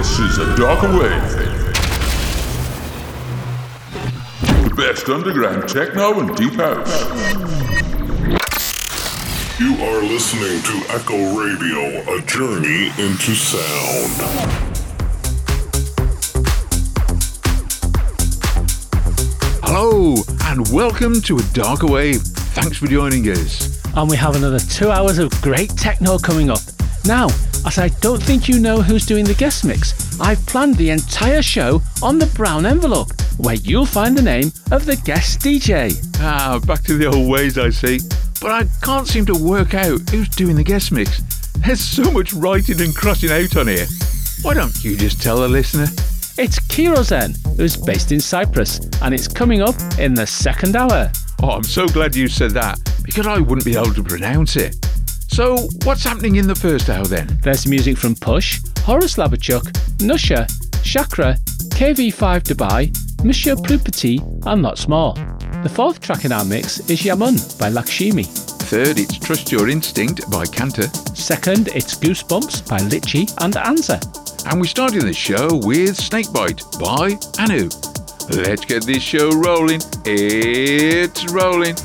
This is a darker wave. The best underground techno and deep house. You are listening to Echo Radio, a journey into sound. Hello, and welcome to A Darker Wave. Thanks for joining us. And we have another two hours of great techno coming up. Now, as I don't think you know who's doing the guest mix, I've planned the entire show on the brown envelope, where you'll find the name of the guest DJ. Ah, back to the old ways, I see. But I can't seem to work out who's doing the guest mix. There's so much writing and crossing out on here. Why don't you just tell the listener? It's Kirozen, who's based in Cyprus, and it's coming up in the second hour. Oh, I'm so glad you said that, because I wouldn't be able to pronounce it. So, what's happening in the first hour then? There's music from Push, Horas Labachuk, Nusha, Chakra, KV5 Dubai, Monsieur Pluspetit, and lots more. The fourth track in our mix is Yamun by Lakshimi. Third, it's Trust Your Instinct by Canta. Second, it's Goosebumps by Litchi and Anza. And we started the show with Snakebite by Anu. Let's get this show rolling. It's rolling.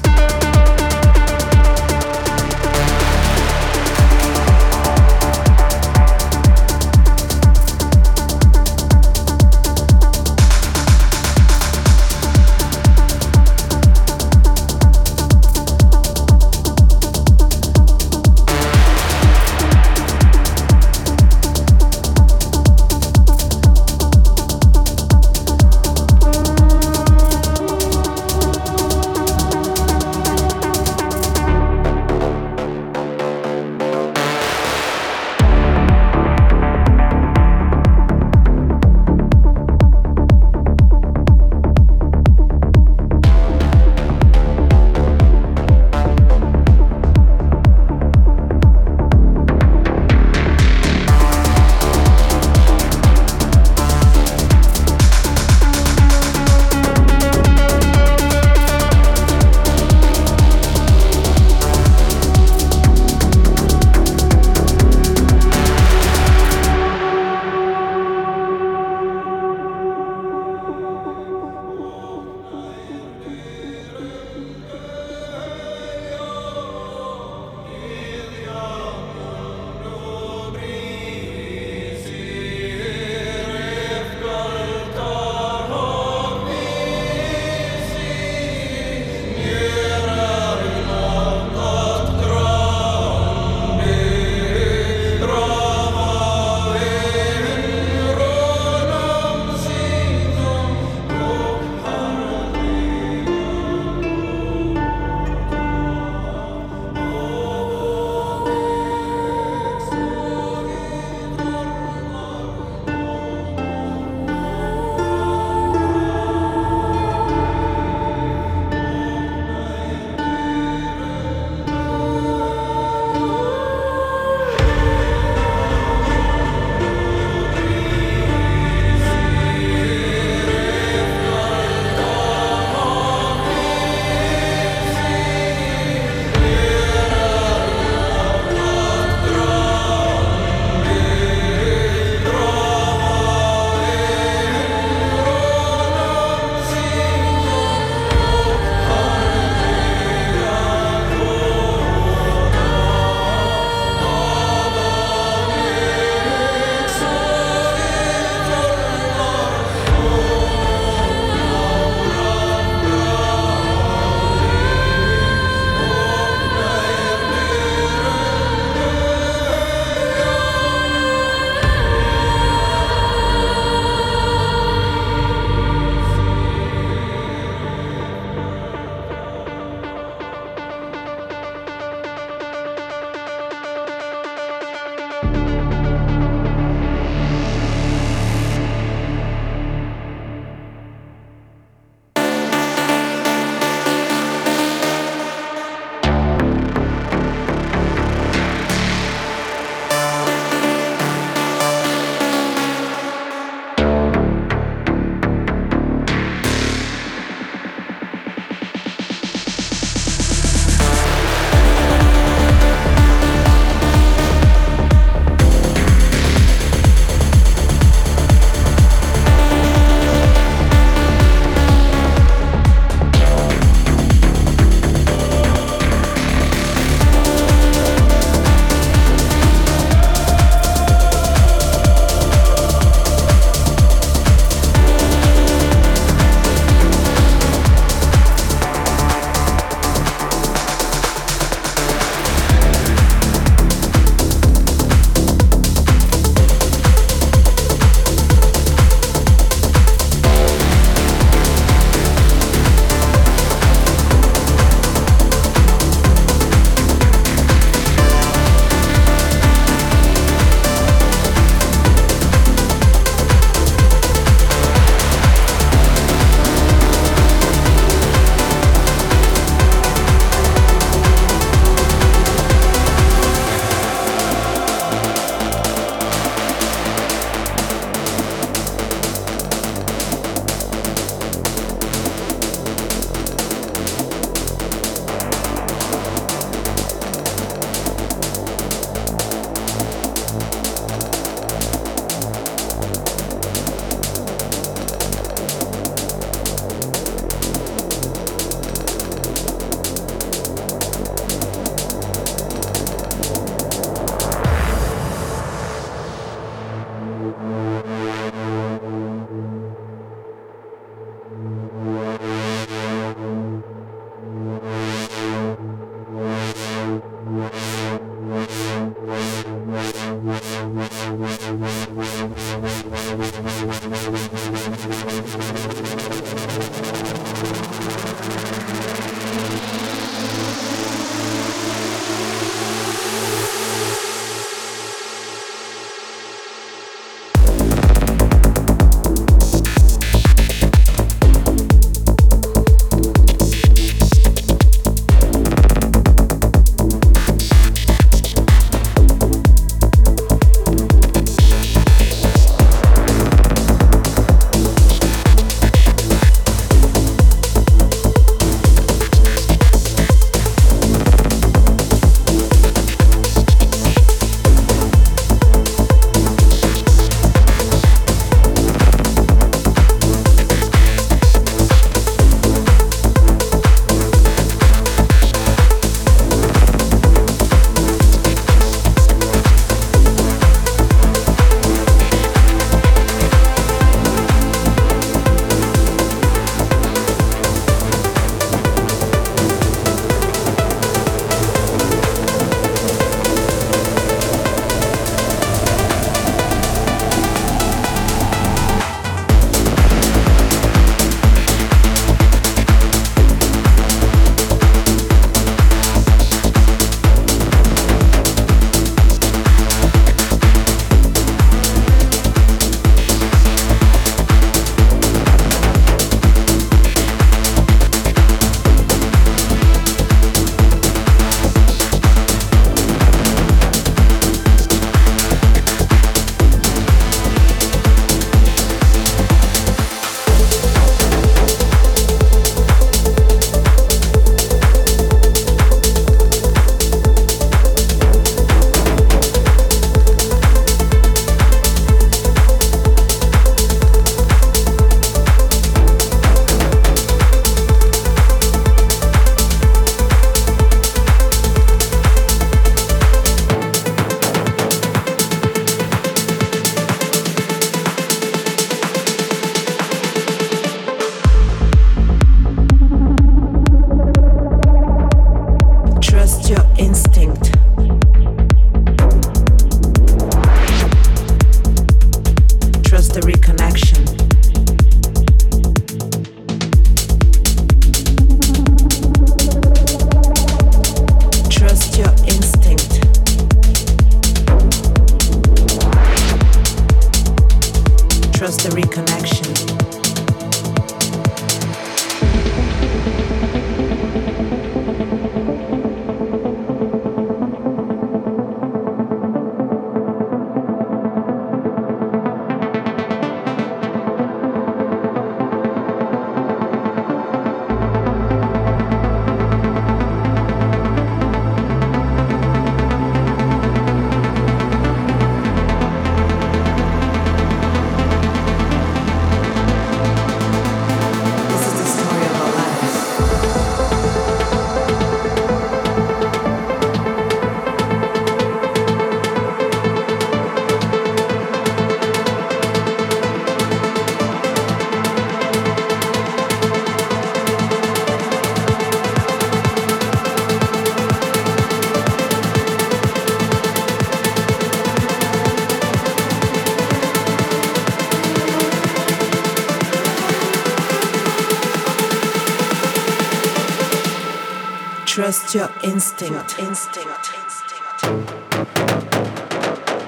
Your instinct. Instinct.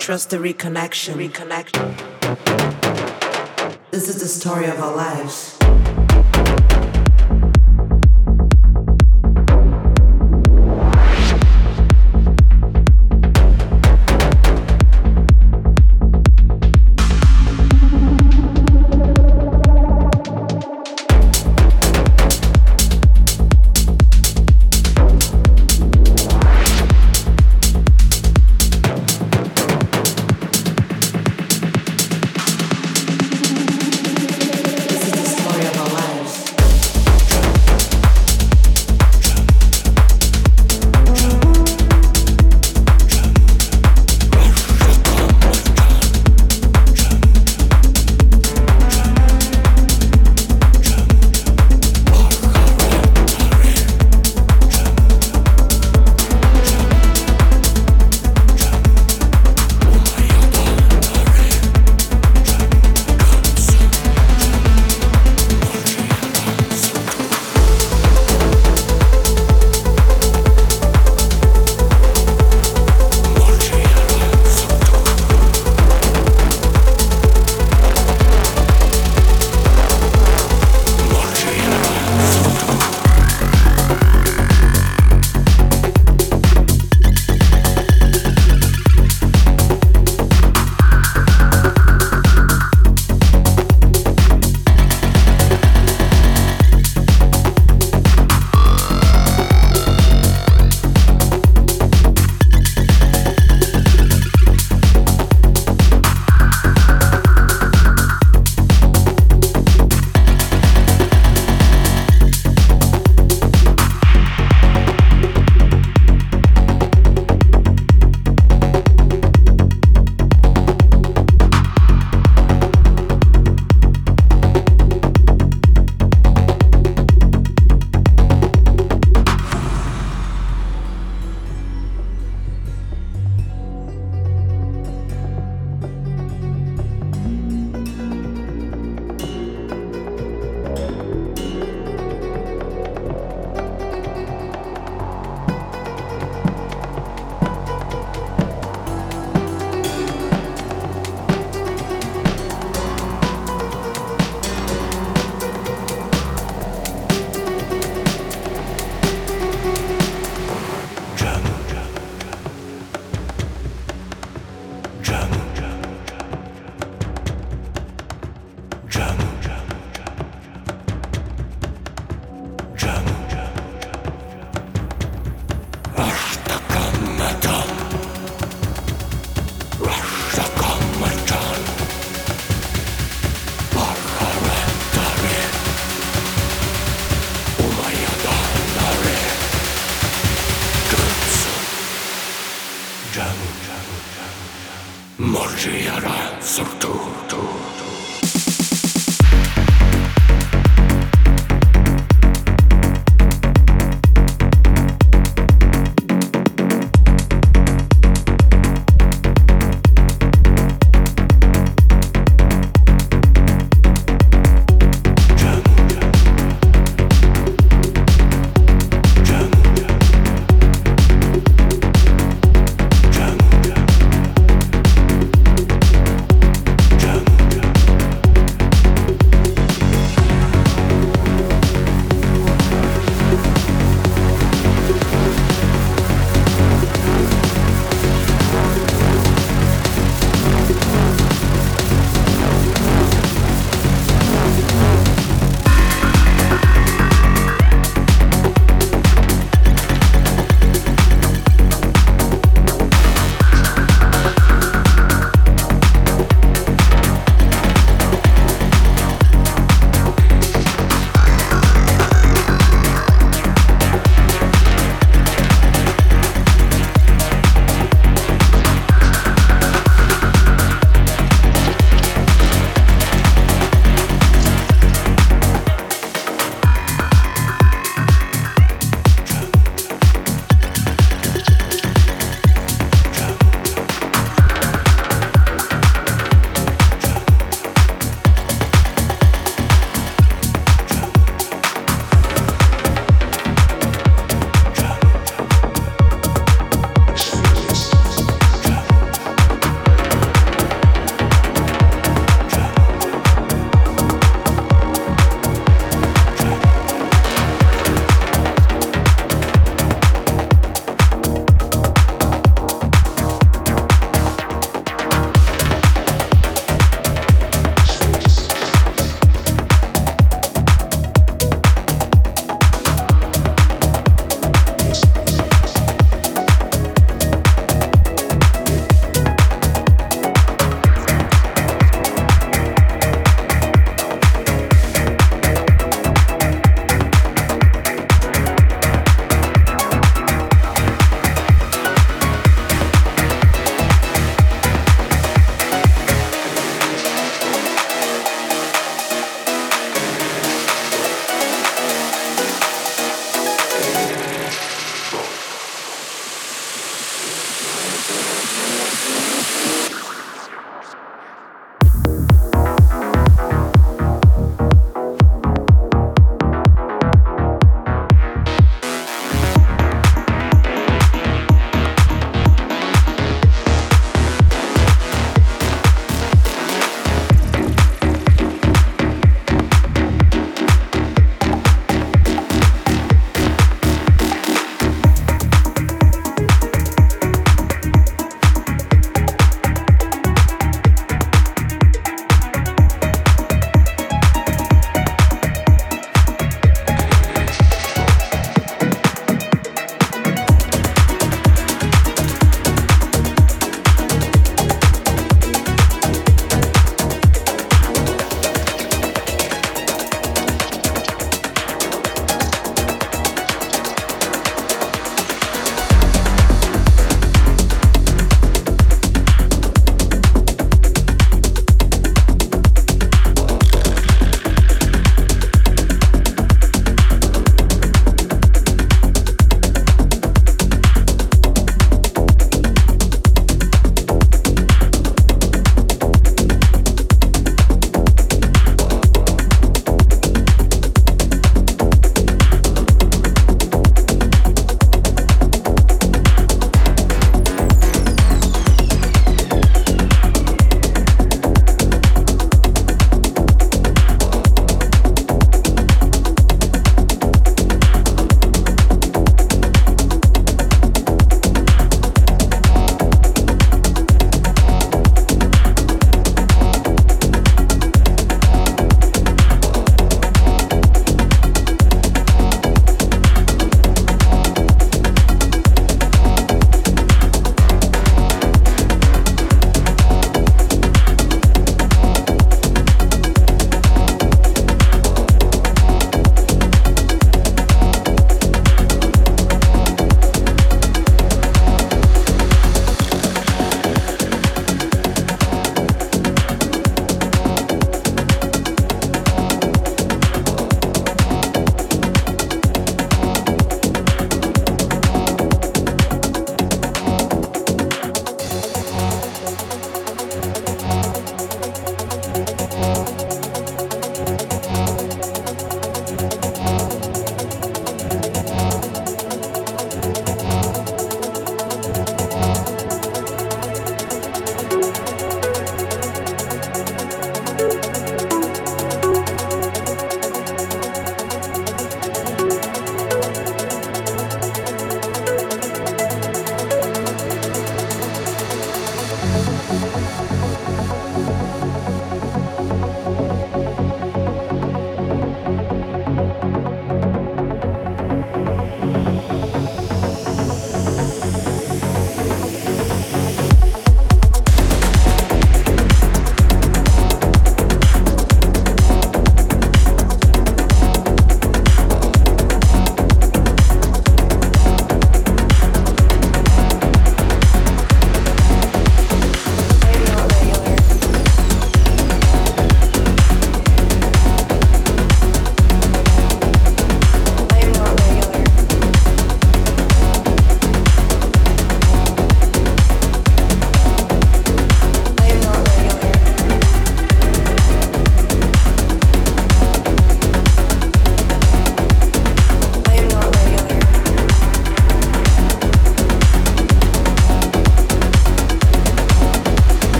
Trust the reconnection. Reconnect. This is the story of our lives.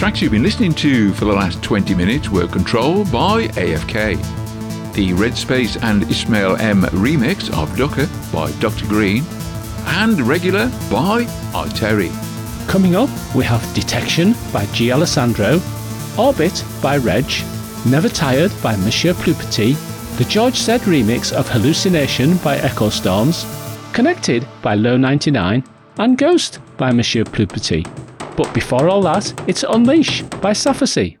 Tracks you've been listening to for the last 20 minutes were controlled by AFK. The Redspace and Ismail M remix of Duhka by Dr. Green and Regular by Aeteri. Coming up, we have Detection by G. Alessandro, Orbit by Reg, Never Tired by Monsieur Pluspetit, the George Said remix of Hallucination by Echo Storms, Connected by Low 99, and Ghost by Monsieur Pluspetit. But before all that, it's Unleash by Safacy.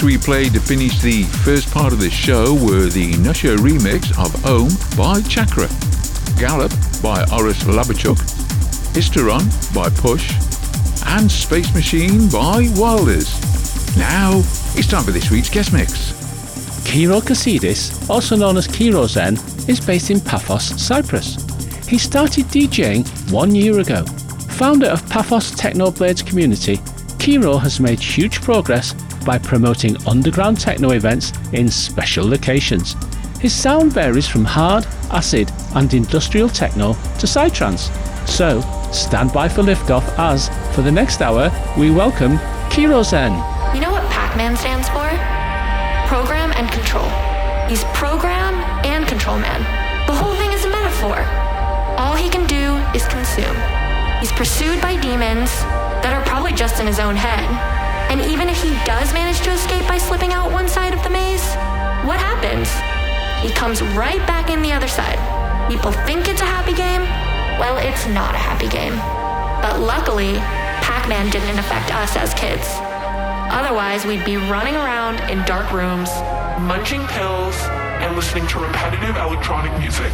Tracks we played to finish the first part of the show were the Nusha remix of Ohm by Chakra, Gallop by Horas Labachuk, Isteron by Push, and Space Machine by Wilders. Now, it's time for this week's guest mix. Kiro Kesidis, also known as Kiro Zen, is based in Paphos, Cyprus. He started DJing one year ago. Founder of Paphos Techno Blades community, Kiro has made huge progress by promoting underground techno events in special locations. His sound varies from hard, acid, and industrial techno to psytrance. So, stand by for liftoff as, for the next hour, we welcome Kiro Zen. You know what Pac Man stands for? Program and control. He's program and control man. The whole thing is a metaphor. All he can do is consume. He's pursued by demons that are probably just in his own head. And even if he does manage to escape by slipping out one side of the maze, what happens? He comes right back in the other side. People think it's a happy game. Well, it's not a happy game. But luckily, Pac Man didn't affect us as kids. Otherwise, we'd be running around in dark rooms, munching pills, and listening to repetitive electronic music.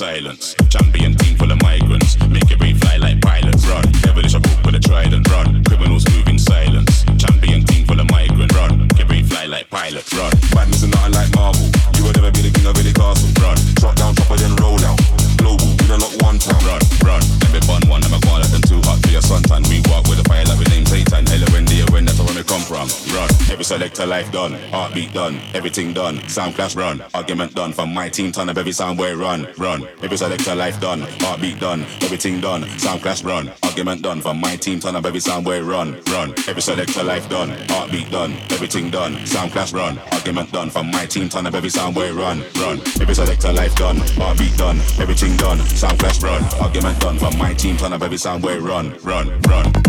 Silence. Champion team full of migrants. Make your brain fly like pilots. Run. Devilish I walk with a trident. Run. Criminals move in silence. Champion team full of migrants. Run. Make Your brain fly like pilots. Run. Badness is nothing like marble. You will never be the king of any castle. Run. Drop down, chopper, then roll out. Global, we don't lock one time. Run, run. Let me bun one, I'm a gone them too hot for your suntan. We walk with a fire like we name Satan. Hella when that's where we come from. Run. Every selector life done. Heartbeat done. Everything done. Sound clash run. Argument my team, turn up every sound boy run, run. Every selector life done. Heartbeat done. Everything done. Sound clash run. Argument done. From my team, turn up every sound boy run, run. Every selector life done. Heartbeat done. Everything done. Sound clash run. Argument done. From my team, turn up every sound boy run, run. Every selector life done. Heartbeat done. Everything done. Sound clash run. Argument done. From my team, ton of every sound boy run, run. Run.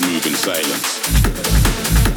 Move in silence.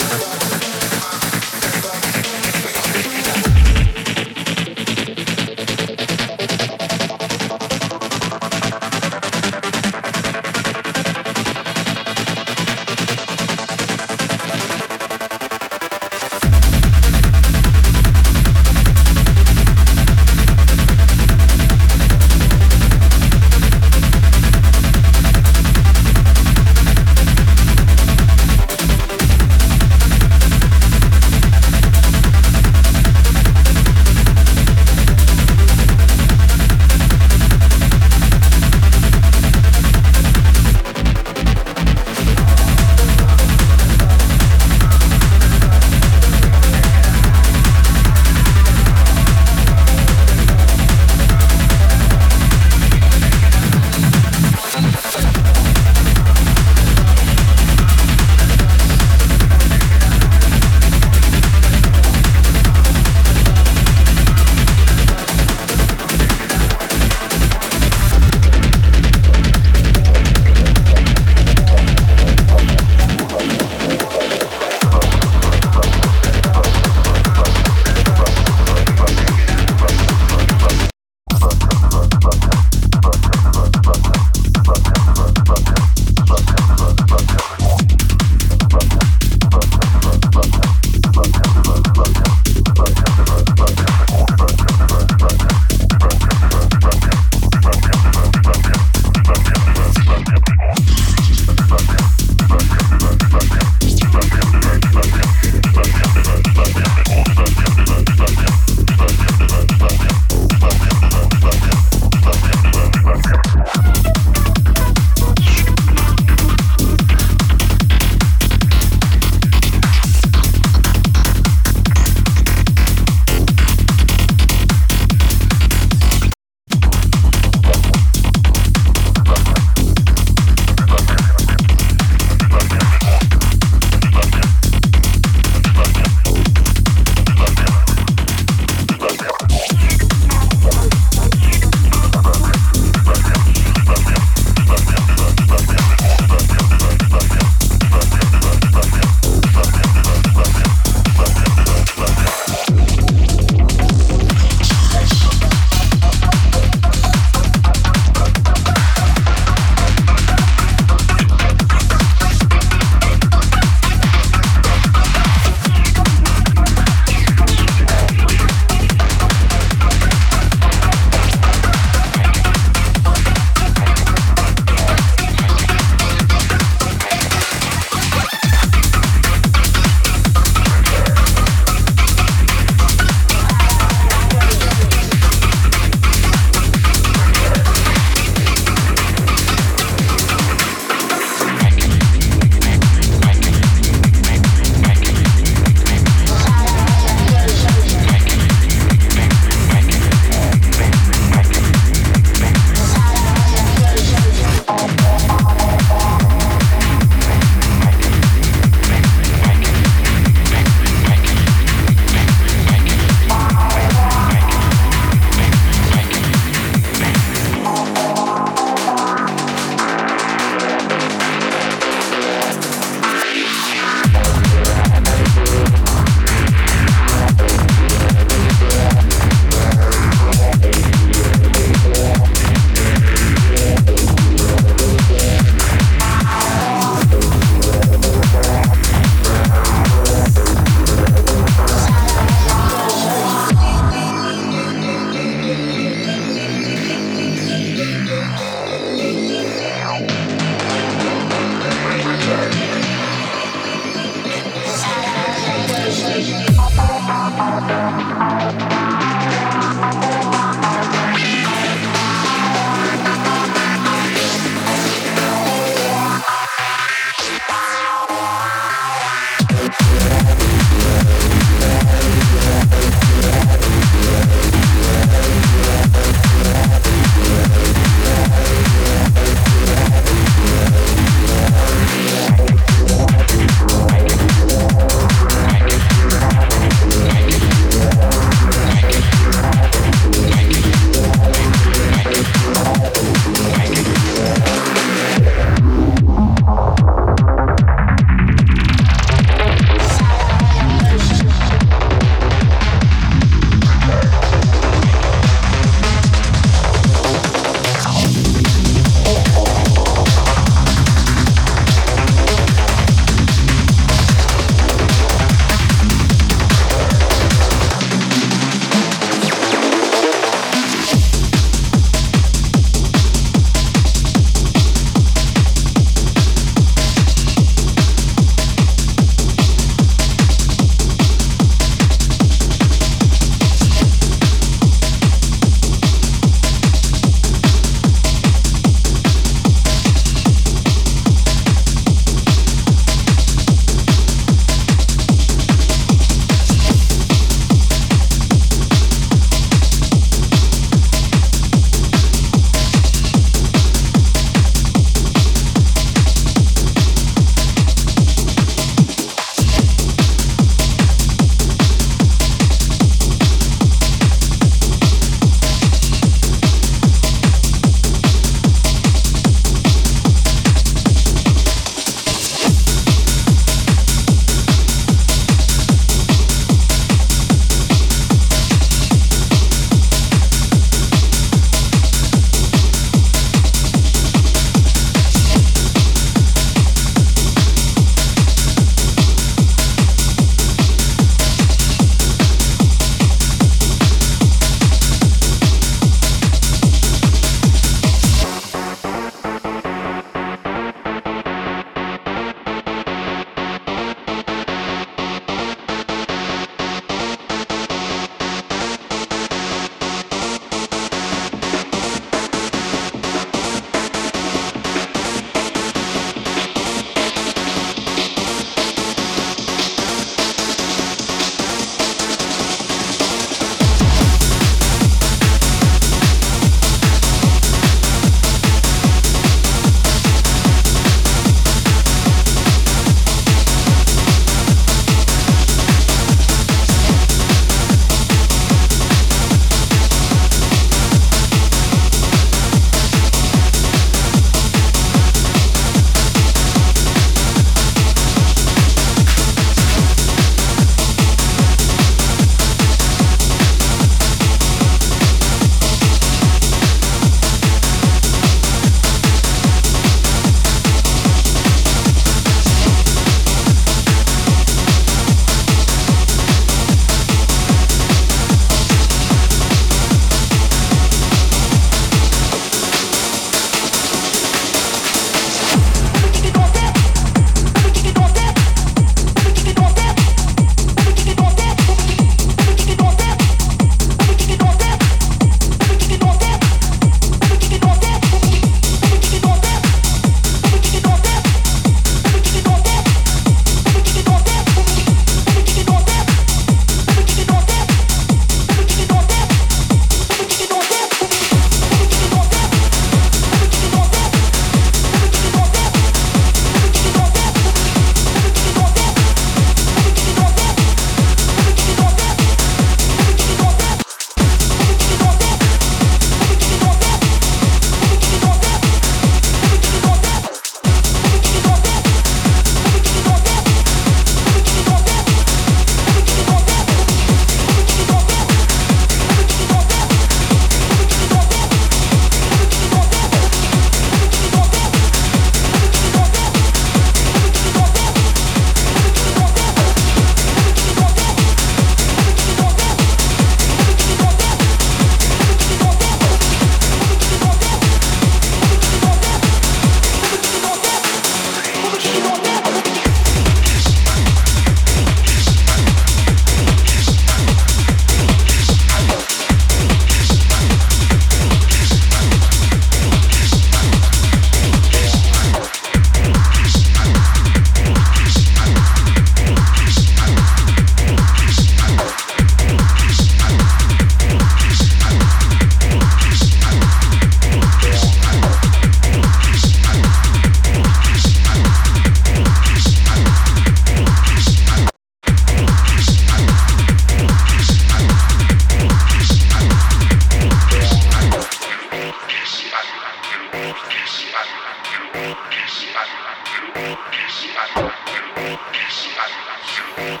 Thank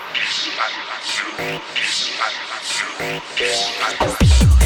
you.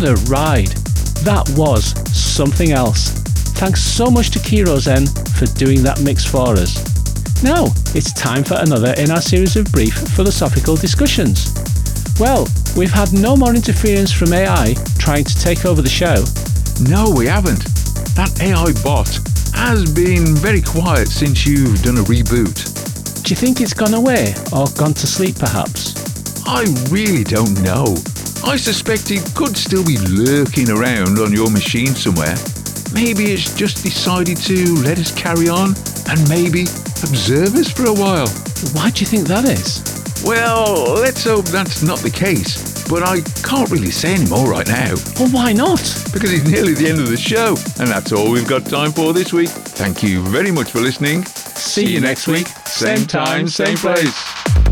What a ride! That was something else. Thanks so much to Kiro Zen for doing that mix for us. Now, it's time for another in our series of brief philosophical discussions. Well, we've had no more interference from AI trying to take over the show. No, we haven't. That AI bot has been very quiet since you've done a reboot. Do you think it's gone away or gone to sleep perhaps? I really don't know. I suspect it could still be lurking around on your machine somewhere. Maybe it's just decided to let us carry on and maybe observe us for a while. Why do you think that is? Well, let's hope that's not the case. But I can't really say any more right now. Well, why not? Because it's nearly the end of the show, and that's all we've got time for this week. Thank you very much for listening. See you next week, Same time, same place.